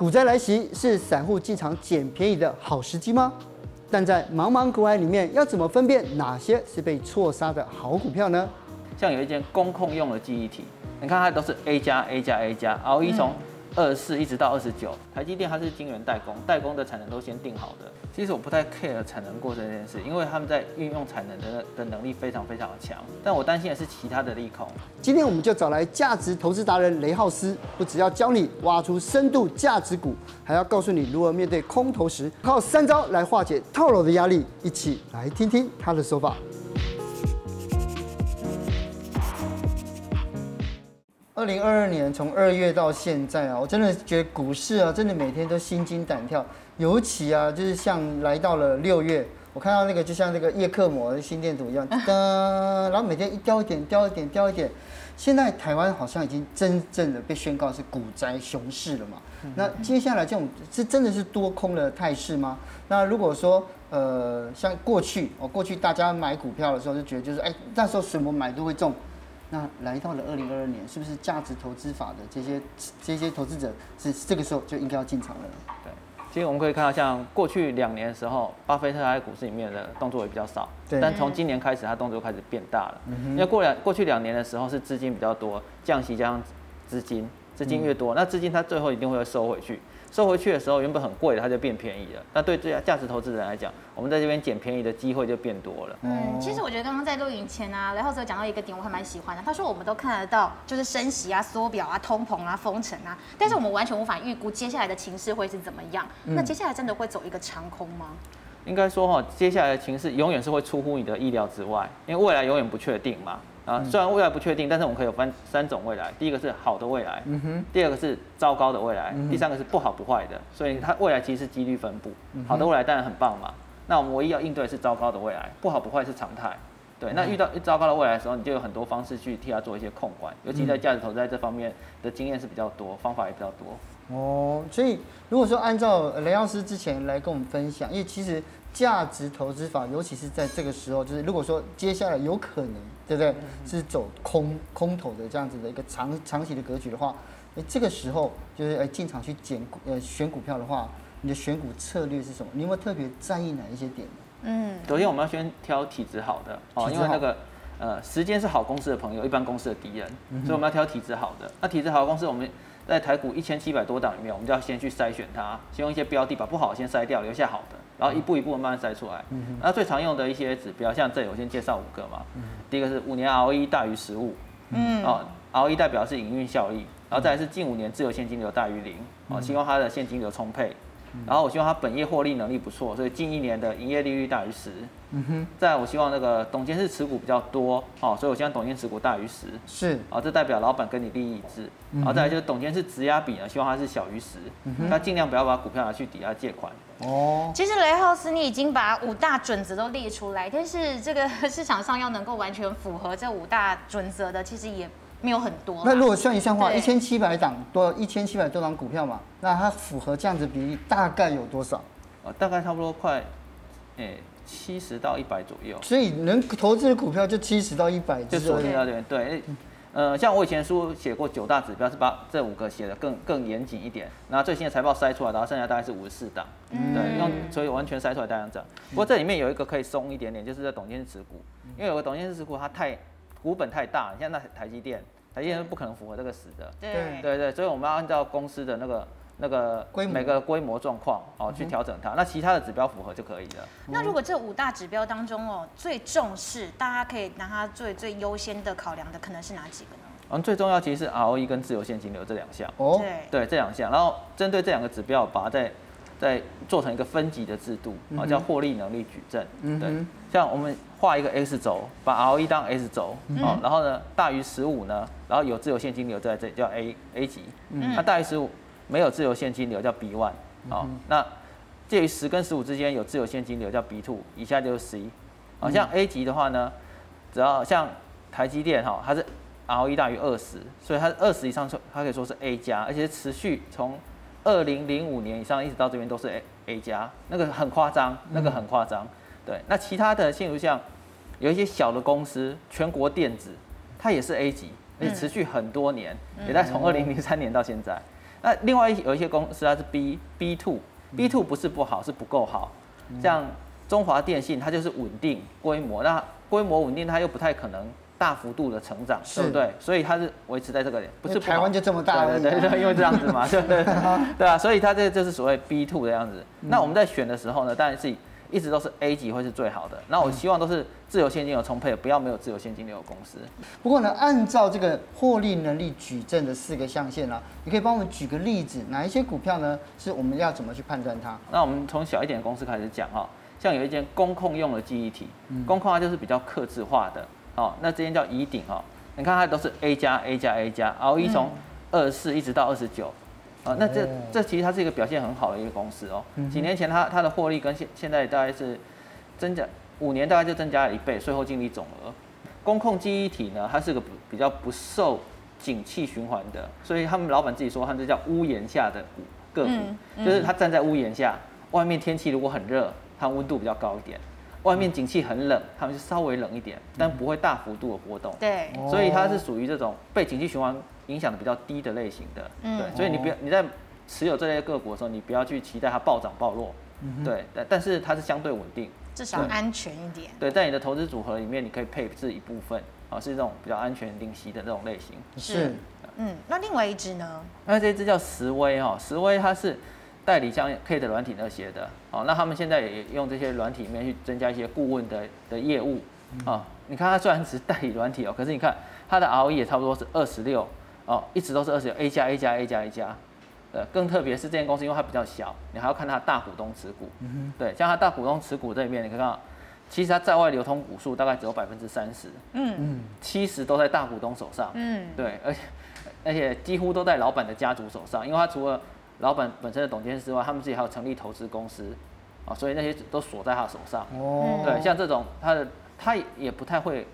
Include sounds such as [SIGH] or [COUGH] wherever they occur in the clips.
股灾来袭是散户进场捡便宜的好时机吗？但在茫茫股海里面，要怎么分辨哪些是被错杀的好股票呢？像有一间公控用的记忆体，你看它都是 A 加 A 加 A 加然后一从二十四一直到二十九，台积电它是晶圆代工，代工的产能都先定好的。其实我不太 care 产能过剩这件事，因为他们在运用产能的的能力非常非常的强。但我担心的是其他的利空。今天我们就找来价值投资达人雷浩斯，不只要教你挖出深度价值股，还要告诉你如何面对空头时，靠三招来化解套牢的压力。一起来听听他的说法。二零二二年从二月到现在啊，我真的觉得股市啊，真的每天都心惊胆跳。尤其啊，就是像来到了六月，我看到那个就像那个叶克膜的心电图一样，噔，然后每天一掉一点，掉一点，掉一点。现在台湾好像已经真正的被宣告是股灾熊市了嘛？那接下来这种是真的是多空的态势吗？那如果说呃，像过去哦，过去大家买股票的时候就觉得就是哎，那时候什么买都会中。那来到了二零二二年，是不是价值投资法的这些这些投资者是这个时候就应该要进场了？对，其实我们可以看到，像过去两年的时候，巴菲特在股市里面的动作也比较少，但从今年开始，他动作开始变大了。嗯。因为过两过去两年的时候是资金比较多，降息加上资金，资金越多，嗯、那资金它最后一定会收回去。收回去的时候，原本很贵的，它就变便宜了。那对这价值投资人来讲，我们在这边捡便宜的机会就变多了。嗯，其实我觉得刚刚在录影前啊，雷浩斯有讲到一个点，我还蛮喜欢的。他说我们都看得到，就是升息啊、缩表啊、通膨啊、封城啊，但是我们完全无法预估接下来的情势会是怎么样。嗯、那接下来真的会走一个长空吗？应该说哈，接下来的情势永远是会出乎你的意料之外，因为未来永远不确定嘛。啊，虽然未来不确定，但是我们可以有分三种未来。第一个是好的未来，嗯，第二个是糟糕的未来，第三个是不好不坏的。所以它未来其实是几率分布。好的未来当然很棒嘛。那我们唯一要应对的是糟糕的未来，不好不坏是常态。对，那遇到糟糕的未来的时候，你就有很多方式去替他做一些控管。尤其在价值投资在这方面的经验是比较多，方法也比较多。哦，所以如果说按照雷老师之前来跟我们分享，因为其实。价值投资法，尤其是在这个时候，就是如果说接下来有可能，对不对，是走空空头的这样子的一个长长期的格局的话，哎，这个时候就是哎进场去捡股呃选股票的话，你的选股策略是什么？你有没有特别在意哪一些点？嗯，首先我们要先挑体质好的哦，因为那个呃时间是好公司的朋友，一般公司的敌人，所以我们要挑体质好的。那体质好的公司，我们在台股一千七百多档里面，我们就要先去筛选它，先用一些标的把不好的先筛掉，留下好的。然后一步一步慢慢筛出来。嗯、哼那最常用的一些指标，像这里我先介绍五个嘛。嗯、第一个是五年 ROE 大于十五。嗯。哦，ROE 代表是营运效益，然后再来是近五年自由现金流大于零。哦，希望它的现金流充沛。然后我希望它本业获利能力不错，所以近一年的营业利率大于十。嗯哼。再来我希望那个董监事持股比较多，哦，所以我希望董监持股大于十。是。啊，这代表老板跟你利益一致。然后再来就是董监事质押比呢，希望它是小于十。嗯哼。他尽量不要把股票拿去抵押借款。哦。其实雷浩斯，你已经把五大准则都列出来，但是这个市场上要能够完全符合这五大准则的，其实也。没有很多。那如果算一下的话，一千七百档多，一千七百多档股票嘛，那它符合这样子比例大概有多少？呃，大概差不多快，诶，七十到一百左右。所以能投资的股票就七十到一百。就昨天到这边，对，呃，像我以前书写过九大指标，是把这五个写的更更严谨一点。然后最新的财报筛出来，然后剩下大概是五十四档。嗯。对，用所以完全筛出来大概这样。不过这里面有一个可以松一点点，就是在董监事持股，因为有个董监事持股它太。股本太大，你像那台积电，台积电是不可能符合这个死的。对对对，所以我们要按照公司的那个那个每个规模状况哦去调整它。那其他的指标符合就可以了。那如果这五大指标当中哦，最重视，大家可以拿它最最优先的考量的，可能是哪几个呢？嗯，最重要其实是 ROE 跟自由现金流这两项。哦。对对，这两项，然后针对这两个指标，把它再再做成一个分级的制度啊，叫获利能力矩阵。嗯。对，像我们。画一个 X 轴，把 ROE 当 X 轴，哦，然后呢，大于十五呢，然后有自由现金流在这里叫 A A 级，那大于十五没有自由现金流叫 B one，哦，那介于十跟十五之间有自由现金流叫 B two，以下就是 C，好像 A 级的话呢，只要像台积电哈，它是 ROE 大于二十，所以它二十以上它可以说是 A 加，而且持续从二零零五年以上一直到这边都是 A A 加，那个很夸张，那个很夸张。对，那其他的，例如像有一些小的公司，全国电子，它也是 A 级，而且持续很多年，也在从二零零三年到现在。那另外有一些公司它是 B B two，B two 不是不好，是不够好。像中华电信，它就是稳定规模，那规模稳定，它又不太可能大幅度的成长，对不对？所以它是维持在这个点，不是台湾就这么大，对对对，因为这样子嘛，对对 [LAUGHS] 对啊，所以它这个就是所谓 B two 的样子。那我们在选的时候呢，当然是一直都是 A 级会是最好的。那我希望都是自由现金流充沛，不要没有自由现金流的公司。不过呢，按照这个获利能力矩阵的四个象限啊，你可以帮我们举个例子，哪一些股票呢？是我们要怎么去判断它？那我们从小一点的公司开始讲哈，像有一间公控用的记忆体，公控它就是比较克制化的。哦，那这间叫宜鼎哈，你看它都是 A 加 A 加 A 加，ROE 从二十四一直到二十九。啊，那这这其实它是一个表现很好的一个公司哦。几年前它它的获利跟现现在大概是增加五年大概就增加了一倍，税后净利总额。工控记忆体呢，它是个比较不受景气循环的，所以他们老板自己说，他们这叫屋檐下的股个股，就是它站在屋檐下，外面天气如果很热，它温度比较高一点；外面景气很冷，他们就稍微冷一点，但不会大幅度的波动。对，所以它是属于这种被景气循环。影响的比较低的类型的，对，所以你不要你在持有这类个股的时候，你不要去期待它暴涨暴落，对，但但是它是相对稳定，至少安全一点。对，在你的投资组合里面，你可以配置一部分，啊，是这种比较安全定息的这种类型。是，嗯，那另外一支呢？那这支叫石威哈，石威它是代理像 K 的软体那些的，哦，那他们现在也用这些软体里面去增加一些顾问的的业务，啊，你看它虽然只是代理软体哦，可是你看它的 ROE 也差不多是二十六。哦，一直都是二十九 A 加 A 加 A 加 A 加，呃，更特别是这间公司，因为它比较小，你还要看它大股东持股。嗯。对，像它大股东持股这里面，你可以看到，其实它在外流通股数大概只有百分之三十。嗯嗯。七十都在大股东手上。嗯。对，而且而且几乎都在老板的家族手上，因为它除了老板本身的董监事之外，他们自己还有成立投资公司，啊，所以那些都锁在他手上。哦。对，像这种，他的他也不太会。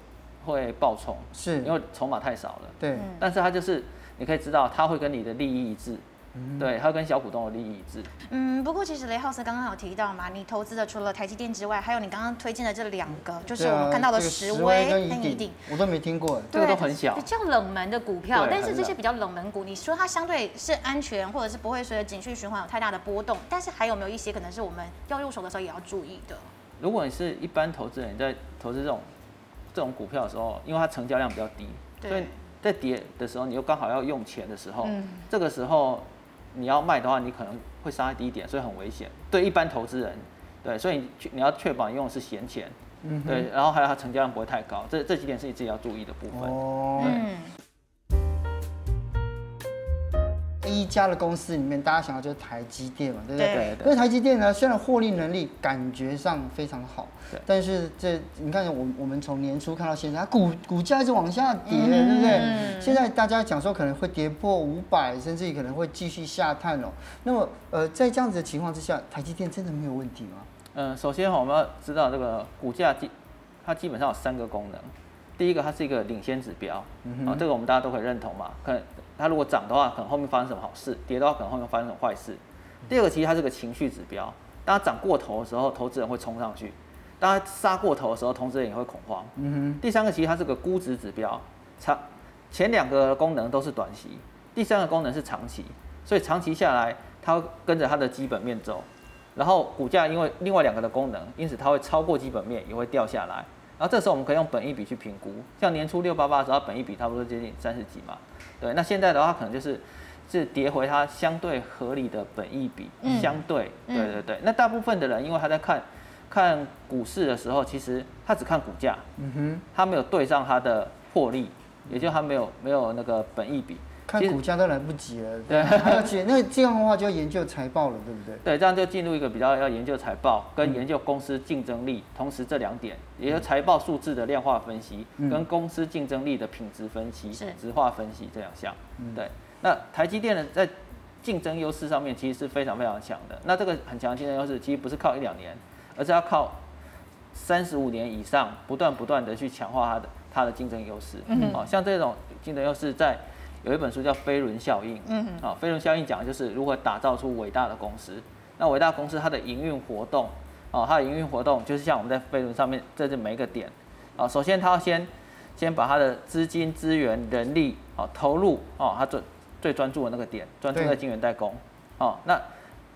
会爆冲，是因为筹码太少了。对，但是它就是你可以知道，它会跟你的利益一致。嗯，对，他会跟小股东的利益一致。嗯，不过其实雷浩斯刚刚有提到嘛，你投资的除了台积电之外，还有你刚刚推荐的这两个，就是我们看到的石威跟一鼎，我都没听过，这个都很小，比较冷门的股票。但是这些比较冷门股，你说它相对是安全，或者是不会随着景气循环有太大的波动，但是还有没有一些可能是我们要入手的时候也要注意的？如果你是一般投资人，你在投资这种。这种股票的时候，因为它成交量比较低，所以在跌的时候，你又刚好要用钱的时候，这个时候你要卖的话，你可能会杀低一点，所以很危险。对一般投资人，对，所以你你要确保你用的是闲钱，对，然后还有它成交量不会太高，这这几点是你自己要注意的部分。哦，对。一家的公司里面，大家想到就是台积电嘛，对不对？对。因为台积电呢，虽然获利能力感觉上非常好，但是这你看，我我们从年初看到现在，它股股价一直往下跌，嗯、对不对？嗯、现在大家讲说可能会跌破五百，甚至于可能会继续下探哦。那么呃，在这样子的情况之下，台积电真的没有问题吗？嗯，首先我们要知道这个股价基，它基本上有三个功能。第一个，它是一个领先指标，嗯、哼啊，这个我们大家都可以认同嘛。可能它如果涨的话，可能后面发生什么好事；跌的话，可能后面发生什么坏事。第二个，其实它是个情绪指标。当它涨过头的时候，投资人会冲上去；当它杀过头的时候，投资人也会恐慌。嗯、哼第三个，其实它是个估值指标。长前两个功能都是短期，第三个功能是长期。所以长期下来，它会跟着它的基本面走。然后股价因为另外两个的功能，因此它会超过基本面，也会掉下来。然后这时候我们可以用本益比去评估，像年初六八八的时候，本益比差不多接近三十几嘛。对，那现在的话可能就是是跌回它相对合理的本益比，嗯、相对，对对对。那大部分的人因为他在看看股市的时候，其实他只看股价，嗯哼，他没有对上他的获利，也就他没有没有那个本益比。看股价都来不及了，对，[LAUGHS] 而且那这样的话就要研究财报了，对不对？对，这样就进入一个比较要研究财报跟研究公司竞争力，同时这两点，也就财报数字的量化分析跟公司竞争力的品质分析、质化分析这两项。对，那台积电呢，在竞争优势上面其实是非常非常强的。那这个很强的竞争优势，其实不是靠一两年，而是要靠三十五年以上，不断不断的去强化它的它的竞争优势。嗯，好像这种竞争优势在。有一本书叫《飞轮效应》，嗯嗯，啊，飞轮效应讲的就是如何打造出伟大的公司。那伟大公司它的营运活动，啊，它的营运活动就是像我们在飞轮上面这这每一个点，啊，首先它要先先把它的资金、资源、人力，啊，投入，啊，它最最专注的那个点，专注在晶圆代工。哦，那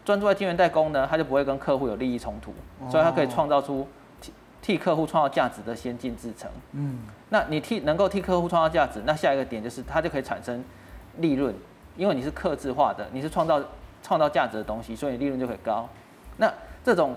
专注在晶圆代工呢，它就不会跟客户有利益冲突，所以它可以创造出替替客户创造价值的先进制程。嗯，那你替能够替客户创造价值，那下一个点就是它就可以产生利润，因为你是客制化的，你是创造创造价值的东西，所以利润就可以高。那这种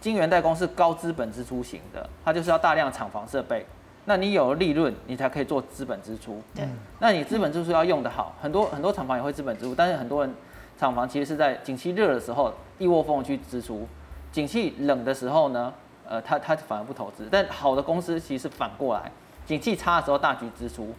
晶圆代工是高资本支出型的，它就是要大量厂房设备。那你有了利润，你才可以做资本支出。对，那你资本支出要用得好，很多很多厂房也会资本支出，但是很多人厂房其实是在景气热的时候一窝蜂去支出，景气冷的时候呢，呃，他他反而不投资。但好的公司其实是反过来，景气差的时候大举支出，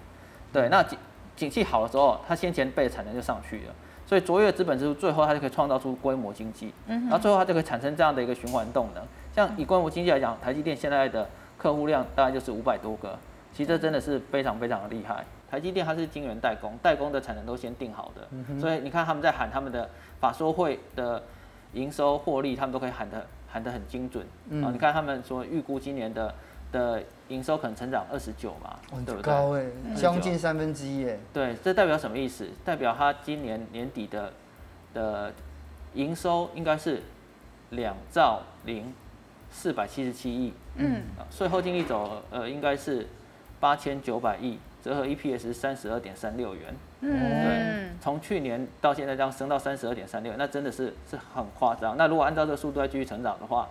对，那景景气好的时候，它先前备的产能就上去了，所以卓越资本支出，最后它就可以创造出规模经济，然后最后它就可以产生这样的一个循环动能。像以规模经济来讲，台积电现在的。客户量大概就是五百多个，其实这真的是非常非常的厉害。台积电它是晶圆代工，代工的产能都先定好的，所以你看他们在喊他们的法说会的营收获利，他们都可以喊得喊得很精准。啊，你看他们说预估今年的的营收可能成长二十九嘛，对不对？高哎，将近三分之一哎。对，这代表什么意思？代表他今年年底的的营收应该是两兆零。四百七十七亿，嗯，税后净利走，呃，应该是八千九百亿，折合 EPS 三十二点三六元，嗯，对，从去年到现在这样升到三十二点三六，那真的是是很夸张。那如果按照这个速度再继续成长的话，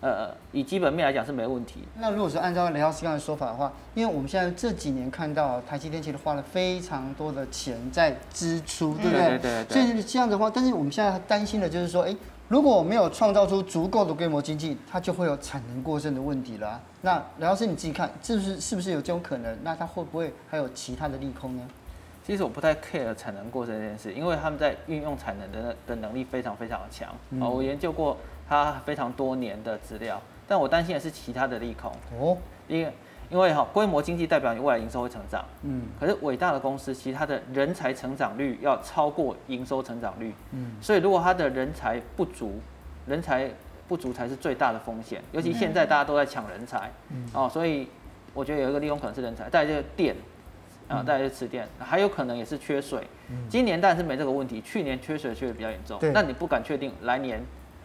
呃，以基本面来讲是没问题。那如果说按照雷老师刚才说法的话，因为我们现在这几年看到台积电其实花了非常多的钱在支出，对不对？对对对。所以这样的话，但是我们现在担心的就是说，哎。如果没有创造出足够的规模经济，它就会有产能过剩的问题了啊。那梁老师你自己看，是不是是不是有这种可能？那它会不会还有其他的利空呢？其实我不太 care 产能过剩这件事，因为他们在运用产能的的能力非常非常的强啊。我研究过它非常多年的资料，但我担心的是其他的利空哦，因为。因为哈，规模经济代表你未来营收会成长，嗯，可是伟大的公司其实它的人才成长率要超过营收成长率，嗯，所以如果它的人才不足，人才不足才是最大的风险，尤其现在大家都在抢人才，嗯，哦，所以我觉得有一个利用可能是人才，再来就是电，啊，再来就是吃电，还有可能也是缺水，嗯。今年当然是没这个问题，去年缺水缺的比较严重，那你不敢确定来年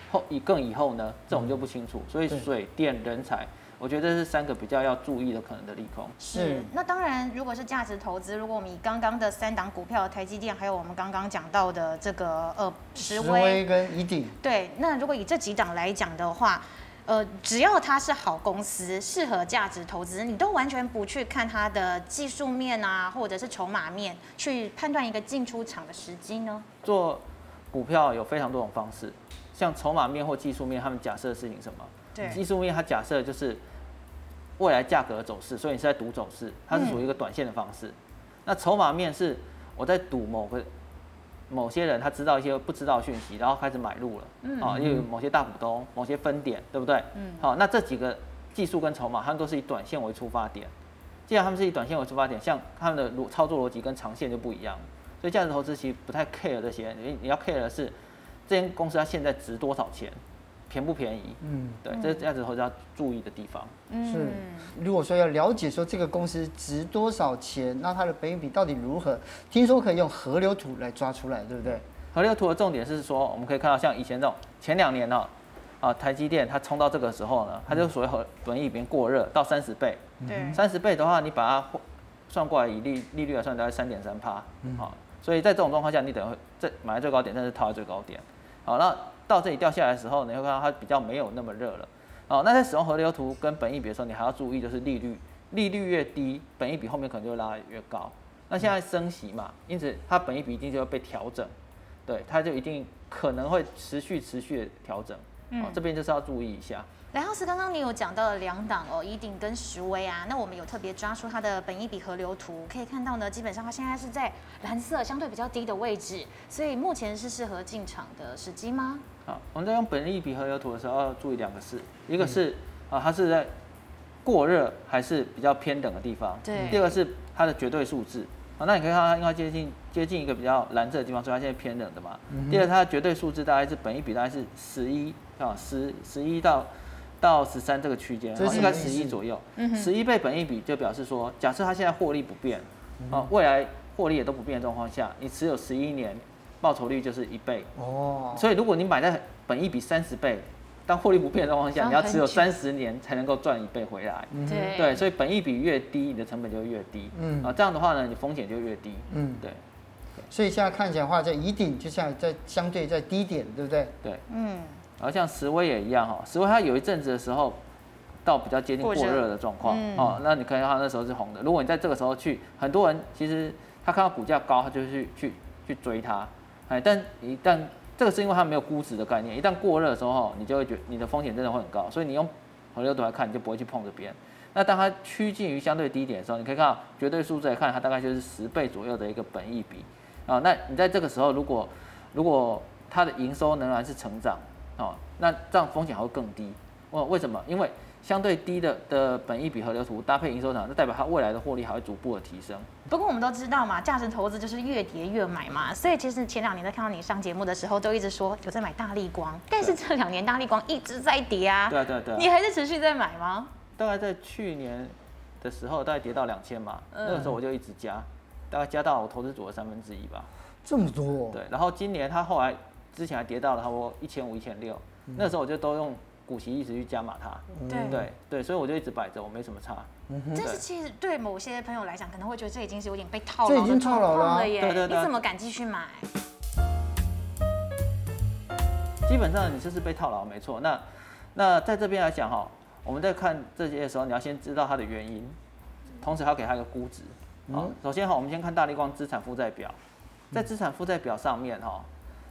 后以更以后呢，这种就不清楚，所以水电人才。我觉得这是三个比较要注意的可能的利空。是，那当然，如果是价值投资，如果我们以刚刚的三档股票，台积电，还有我们刚刚讲到的这个呃石威跟宜鼎，对，那如果以这几档来讲的话，呃，只要它是好公司，适合价值投资，你都完全不去看它的技术面啊，或者是筹码面，去判断一个进出场的时机呢？做股票有非常多种方式，像筹码面或技术面，他们假设的事情什么？对，技术面它假设就是。未来价格的走势，所以你是在赌走势，它是属于一个短线的方式。嗯、那筹码面是我在赌某个某些人他知道一些不知道的讯息，然后开始买入了，嗯，啊，因为某些大股东、某些分点，对不对？嗯，好，那这几个技术跟筹码，他们都是以短线为出发点。既然他们是以短线为出发点，像他们的逻操作逻辑跟长线就不一样，所以价值投资其实不太 care 这些，你你要 care 的是这间公司它现在值多少钱。便不便宜？嗯，对，这是价值投资要注意的地方。嗯，是。如果说要了解说这个公司值多少钱，那它的本益比到底如何？听说可以用河流图来抓出来，对不对？河流图的重点是说，我们可以看到像以前这种前两年呢，啊，台积电它冲到这个时候呢，它就所谓和本益比过热到三十倍。对。三十倍的话，你把它算过来以利利率来算，大概三点三趴。嗯。好，所以在这种状况下，你等于在买在最高点，但是套在最高点。好，那。到这里掉下来的时候，你会看到它比较没有那么热了。哦，那在使用河流图跟本益比的时候，你还要注意就是利率，利率越低，本益比后面可能就会拉得越高。那现在升息嘛，因此它本益比一定就会被调整，对，它就一定可能会持续持续的调整。哦，这边就是要注意一下。雷老师，刚刚你有讲到了两档哦，宜鼎跟时威啊，那我们有特别抓出它的本益比河流图，可以看到呢，基本上它现在是在蓝色相对比较低的位置，所以目前是适合进场的时机吗？好，我们在用本益比河流图的时候要注意两个事，一个是啊，它是在过热还是比较偏冷的地方，对。第二个是它的绝对数字，啊，那你可以看它应该接近接近一个比较蓝色的地方，所以它现在偏冷的嘛。嗯、第二，它的绝对数字大概是本益比大概是十一啊，十十一到。到十三这个区间，应该十一左右。十一倍本益比就表示说，假设它现在获利不变，啊，未来获利也都不变的状况下，你持有十一年，报酬率就是一倍哦。所以如果你买在本益比三十倍，当获利不变的状况下，你要持有三十年才能够赚一倍回来。对对，所以本益比越低，你的成本就越低。嗯啊，这样的话呢，你风险就越低。嗯，对。所以现在看起来的话，在一定就像在相对在低点，对不对？对。嗯。然后像石威也一样哈，石威它有一阵子的时候。到比较接近过热的状况、嗯、哦，那你可以看到那时候是红的。如果你在这个时候去，很多人其实他看到股价高，他就去去去追它，哎，但一旦这个是因为它没有估值的概念，一旦过热的时候，你就会觉得你的风险真的会很高，所以你用河流图来看，你就不会去碰这边。那当它趋近于相对低点的时候，你可以看到绝对数字来看，它大概就是十倍左右的一个本益比啊、哦。那你在这个时候，如果如果它的营收仍然是成长哦，那这样风险还会更低。哦为什么？因为相对低的的本益比河流图搭配营收涨，那代表它未来的获利还会逐步的提升。不过我们都知道嘛，价值投资就是越跌越买嘛。所以其实前两年在看到你上节目的时候，都一直说有在买大力光，但是这两年大力光一直在跌啊。对对对。你还是持续在买吗？大概在去年的时候，大概跌到两千嘛，那个时候我就一直加，大概加到我投资组的三分之一吧。这么多、哦？对。然后今年它后来之前还跌到了差不多一千五、一千六，那个时候我就都用。股息一直去加码它，对对对，所以我就一直摆着，我没什么差。但是其实对某些朋友来讲，可能会觉得这已经是有点被套牢的状况了耶。对对对，你怎么敢继续买？基本上你就是被套牢，没错。那那在这边来讲哈，我们在看这些的时候，你要先知道它的原因，同时还要给它一个估值。好，首先哈，我们先看大力光资产负债表，在资产负债表上面哈，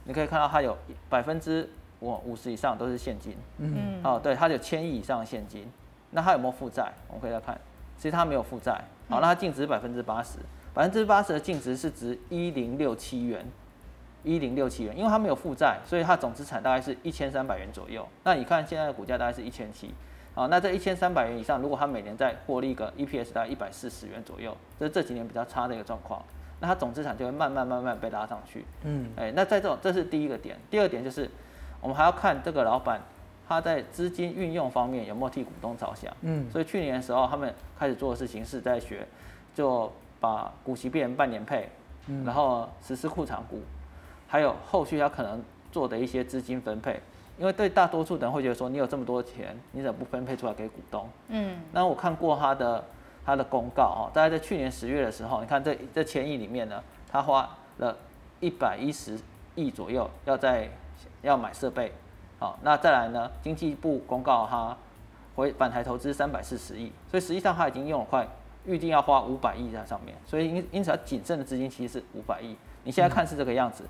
你可以看到它有百分之。我五十以上都是现金，嗯，哦，对，它有千亿以上的现金，那它有没有负债？我们可以来看，其实它没有负债，好，那它净值百分之八十，百分之八十的净值是值一零六七元，一零六七元，因为它没有负债，所以它总资产大概是一千三百元左右。那你看现在的股价大概是一千七，好，那这一千三百元以上，如果它每年再获利个 EPS 大概一百四十元左右，这是这几年比较差的一个状况，那它总资产就会慢慢慢慢被拉上去，嗯，哎，那在这种这是第一个点，第二点就是。我们还要看这个老板，他在资金运用方面有没有替股东着想。嗯，所以去年的时候，他们开始做的事情是在学，就把股息变成半年配，然后实施库藏股，还有后续他可能做的一些资金分配。因为对大多数人会觉得说，你有这么多钱，你怎么不分配出来给股东？嗯，那我看过他的他的公告哦，大概在去年十月的时候，你看这这千亿里面呢，他花了一百一十亿左右要在。要买设备，好，那再来呢？经济部公告他回返台投资三百四十亿，所以实际上他已经用了快预定要花五百亿在上面，所以因因此他仅剩的资金其实是五百亿。你现在看是这个样子，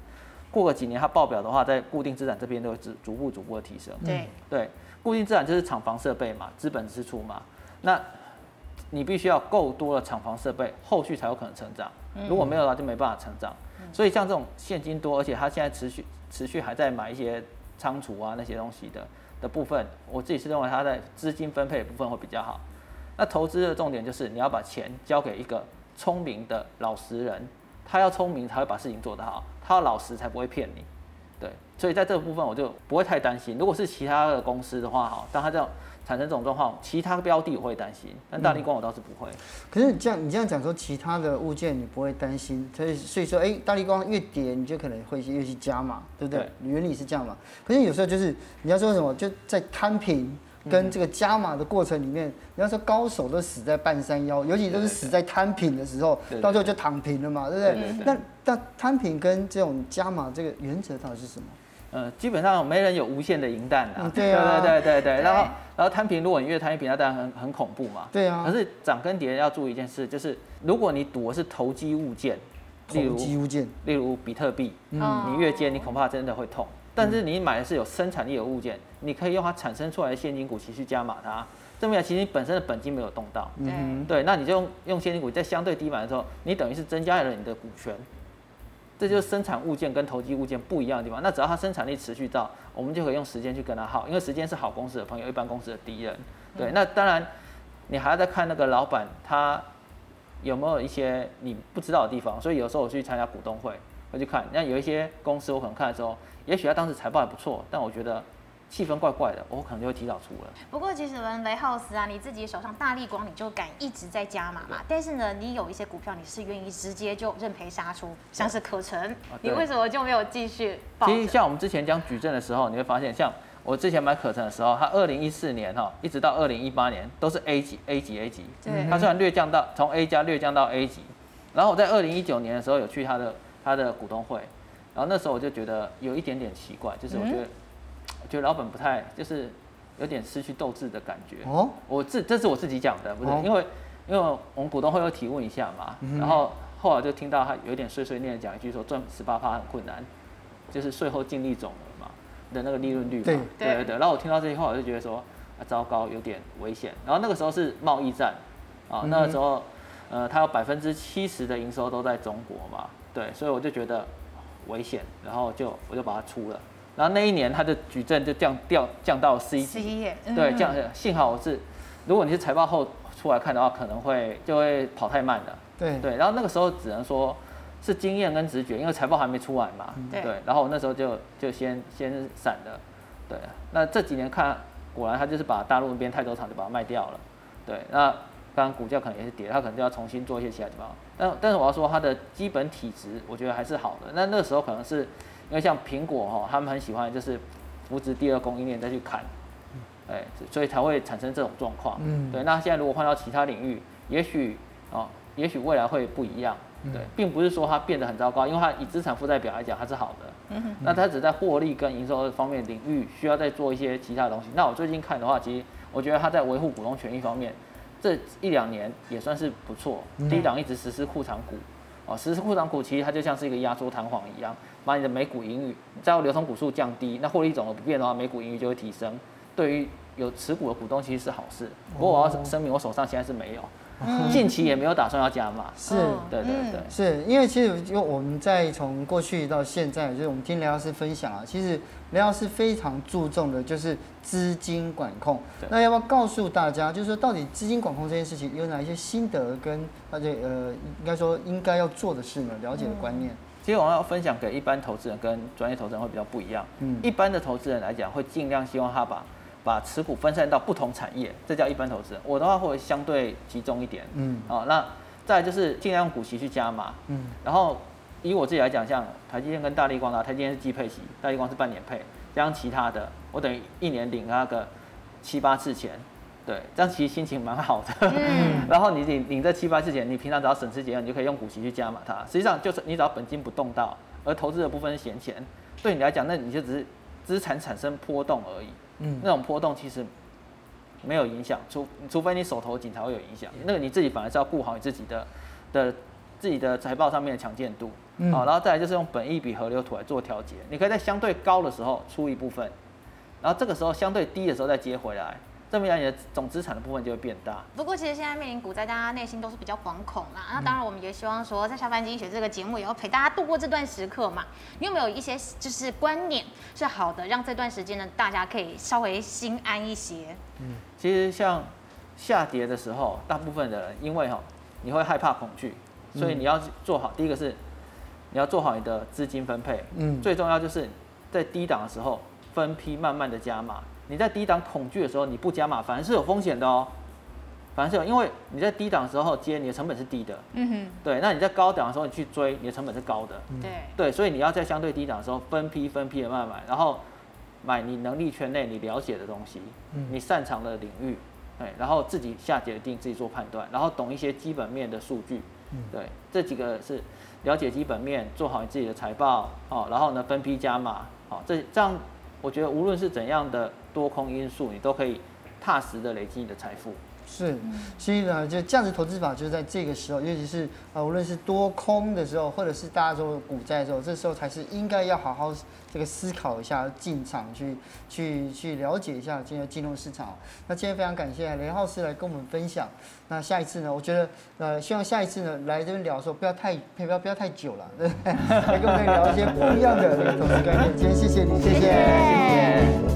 过个几年它报表的话，在固定资产这边都会逐逐步逐步的提升。对对，固定资产就是厂房设备嘛，资本支出嘛，那你必须要够多的厂房设备，后续才有可能成长。如果没有的话，就没办法成长。所以像这种现金多，而且它现在持续。持续还在买一些仓储啊那些东西的的部分，我自己是认为它在资金分配的部分会比较好。那投资的重点就是你要把钱交给一个聪明的老实人，他要聪明才会把事情做得好，他要老实才不会骗你。对，所以在这个部分我就不会太担心。如果是其他的公司的话，哈，当他这样。产生这种状况，其他标的我会担心，但大力光我倒是不会。嗯、可是你这样你这样讲说，其他的物件你不会担心，所以所以说，哎、欸，大力光越跌，你就可能会越去加码，对不对？对原理是这样嘛？可是有时候就是你要说什么，就在摊平跟这个加码的过程里面，你要说高手都死在半山腰，尤其都是死在摊平的时候，到最后就躺平了嘛，对不对？那那摊平跟这种加码这个原则到底是什么？嗯，基本上没人有无限的银弹的。对啊，对对对对，然后然后摊平，如果你越摊平，那当然很很恐怖嘛。对啊。可是涨跟跌要注意一件事，就是如果你赌的是投机物件，例如投机物件，例如比特币，嗯，你越接你恐怕真的会痛。但是你买的是有生产力的物件，你可以用它产生出来的现金股息去加码它，证明其实你本身的本金没有动到。嗯。对，那你就用用现金股在相对低买的时候，你等于是增加了你的股权。这就是生产物件跟投机物件不一样的地方。那只要它生产力持续到，我们就可以用时间去跟它耗，因为时间是好公司的朋友，一般公司的敌人。对，那当然你还要再看那个老板他有没有一些你不知道的地方。所以有时候我去参加股东会，会去看。那有一些公司我可能看的时候，也许他当时财报还不错，但我觉得气氛怪怪的，我可能就会提早出了。不过其实文，雷浩斯啊，你自己手上大力光，你就敢一直在加码嘛。但是呢，你有一些股票你是愿意直接就认赔杀出，像是可成，你为什么就没有继续？其实像我们之前讲矩阵的时候，你会发现，像我之前买可成的时候，它二零一四年哈，一直到二零一八年都是 A 级、A 级、A 级。对。它虽然略降到从 A 加略降到 A 级，然后我在二零一九年的时候有去它的它的股东会，然后那时候我就觉得有一点点奇怪，就是我觉得。觉得老板不太，就是有点失去斗志的感觉。哦，我自这是我自己讲的，不是、哦、因为因为我们股东会有提问一下嘛，嗯、然后后来就听到他有点碎碎念讲一句说赚十八趴很困难，就是税后净利总额嘛的那个利润率嘛。对对对对。然后我听到这句话，我就觉得说啊糟糕，有点危险。然后那个时候是贸易战啊，嗯、那个时候呃他有百分之七十的营收都在中国嘛，对，所以我就觉得危险，然后就我就把它出了。然后那一年它的矩阵就降掉降到 C 级，对，降。幸好我是，如果你是财报后出来看的话，可能会就会跑太慢了。对对。然后那个时候只能说是经验跟直觉，因为财报还没出来嘛。对。然后我那时候就就先先闪了。对。那这几年看，果然他就是把大陆那边泰州厂就把它卖掉了。对。那当然股价可能也是跌，他可能就要重新做一些其他地方。但但是我要说它的基本体质，我觉得还是好的。那那个时候可能是。因为像苹果哈，他们很喜欢就是扶植第二供应链再去砍，哎，所以才会产生这种状况。嗯，对。那现在如果换到其他领域，也许哦，也许未来会不一样。对，并不是说它变得很糟糕，因为它以资产负债表来讲，它是好的。嗯哼。那它只在获利跟营收方面领域需要再做一些其他的东西。那我最近看的话，其实我觉得它在维护股东权益方面，这一两年也算是不错。低档一直实施库藏股。哦，实施库藏股其实它就像是一个压缩弹簧一样，把你的每股盈余，只要流通股数降低，那获利总额不变的话，每股盈余就会提升。对于有持股的股东其实是好事。不过我要声明，我手上现在是没有。[LAUGHS] 近期也没有打算要加码，是，对对对，是因为其实就我们在从过去到现在，就是我们听雷老师分享啊，其实雷老师非常注重的就是资金管控。那要不要告诉大家，就是说到底资金管控这件事情有哪一些心得跟而且呃，应该说应该要做的事呢？了解的观念。其实我要分享给一般投资人跟专业投资人会比较不一样。嗯，一般的投资人来讲，会尽量希望他把。把持股分散到不同产业，这叫一般投资。我的话会相对集中一点。嗯，好，那再来就是尽量用股息去加码。嗯，然后以我自己来讲，像台积电跟大力光啊，台积电是季配息，大力光是半年配，加上其他的，我等于一年领那个七八次钱。对，这样其实心情蛮好的。嗯，[LAUGHS] 然后你领领这七八次钱，你平常只要省吃俭用，你就可以用股息去加码它。实际上就是你只要本金不动到，而投资的部分是闲钱，对你来讲，那你就只是资产产生波动而已。嗯，那种波动其实没有影响，除除非你手头紧才会有影响。那个你自己反而是要顾好你自己的的自己的财报上面的强健度，嗯，好，然后再来就是用本益比河流图来做调节。你可以在相对高的时候出一部分，然后这个时候相对低的时候再接回来。这么样，你的总资产的部分就会变大。不过，其实现在面临股灾，大家内心都是比较惶恐啦。那当然，我们也希望说，在下班经济学这个节目，也要陪大家度过这段时刻嘛。你有没有一些就是观念是好的，让这段时间呢，大家可以稍微心安一些？嗯，其实像下跌的时候，大部分的人因为哈，你会害怕恐惧，所以你要做好。第一个是你要做好你的资金分配。嗯，最重要就是在低档的时候分批慢慢的加码。你在低档恐惧的时候，你不加码，反而是有风险的哦。反而是有，因为你在低档的时候接，你的成本是低的。嗯哼。对，那你在高档的时候你去追，你的成本是高的。对。对，所以你要在相对低档的时候分批分批的慢慢买，然后买你能力圈内你了解的东西，嗯你擅长的领域，对，然后自己下决定，自己做判断，然后懂一些基本面的数据。嗯对，这几个是了解基本面，做好你自己的财报，哦，然后呢分批加码，好，这这样。我觉得无论是怎样的多空因素，你都可以踏实的累积你的财富。是，所以呢，就价值投资法就是在这个时候，尤其是啊，无论是多空的时候，或者是大家说股债的时候，这时候才是应该要好好这个思考一下，进场去去去了解一下今天进入市场。那今天非常感谢雷浩斯来跟我们分享。那下一次呢，我觉得呃，希望下一次呢来这边聊的时候不要太不要不要太久了，对不对？来跟我们聊一些不一样的投资概念。今天谢谢你，谢谢。谢谢谢谢。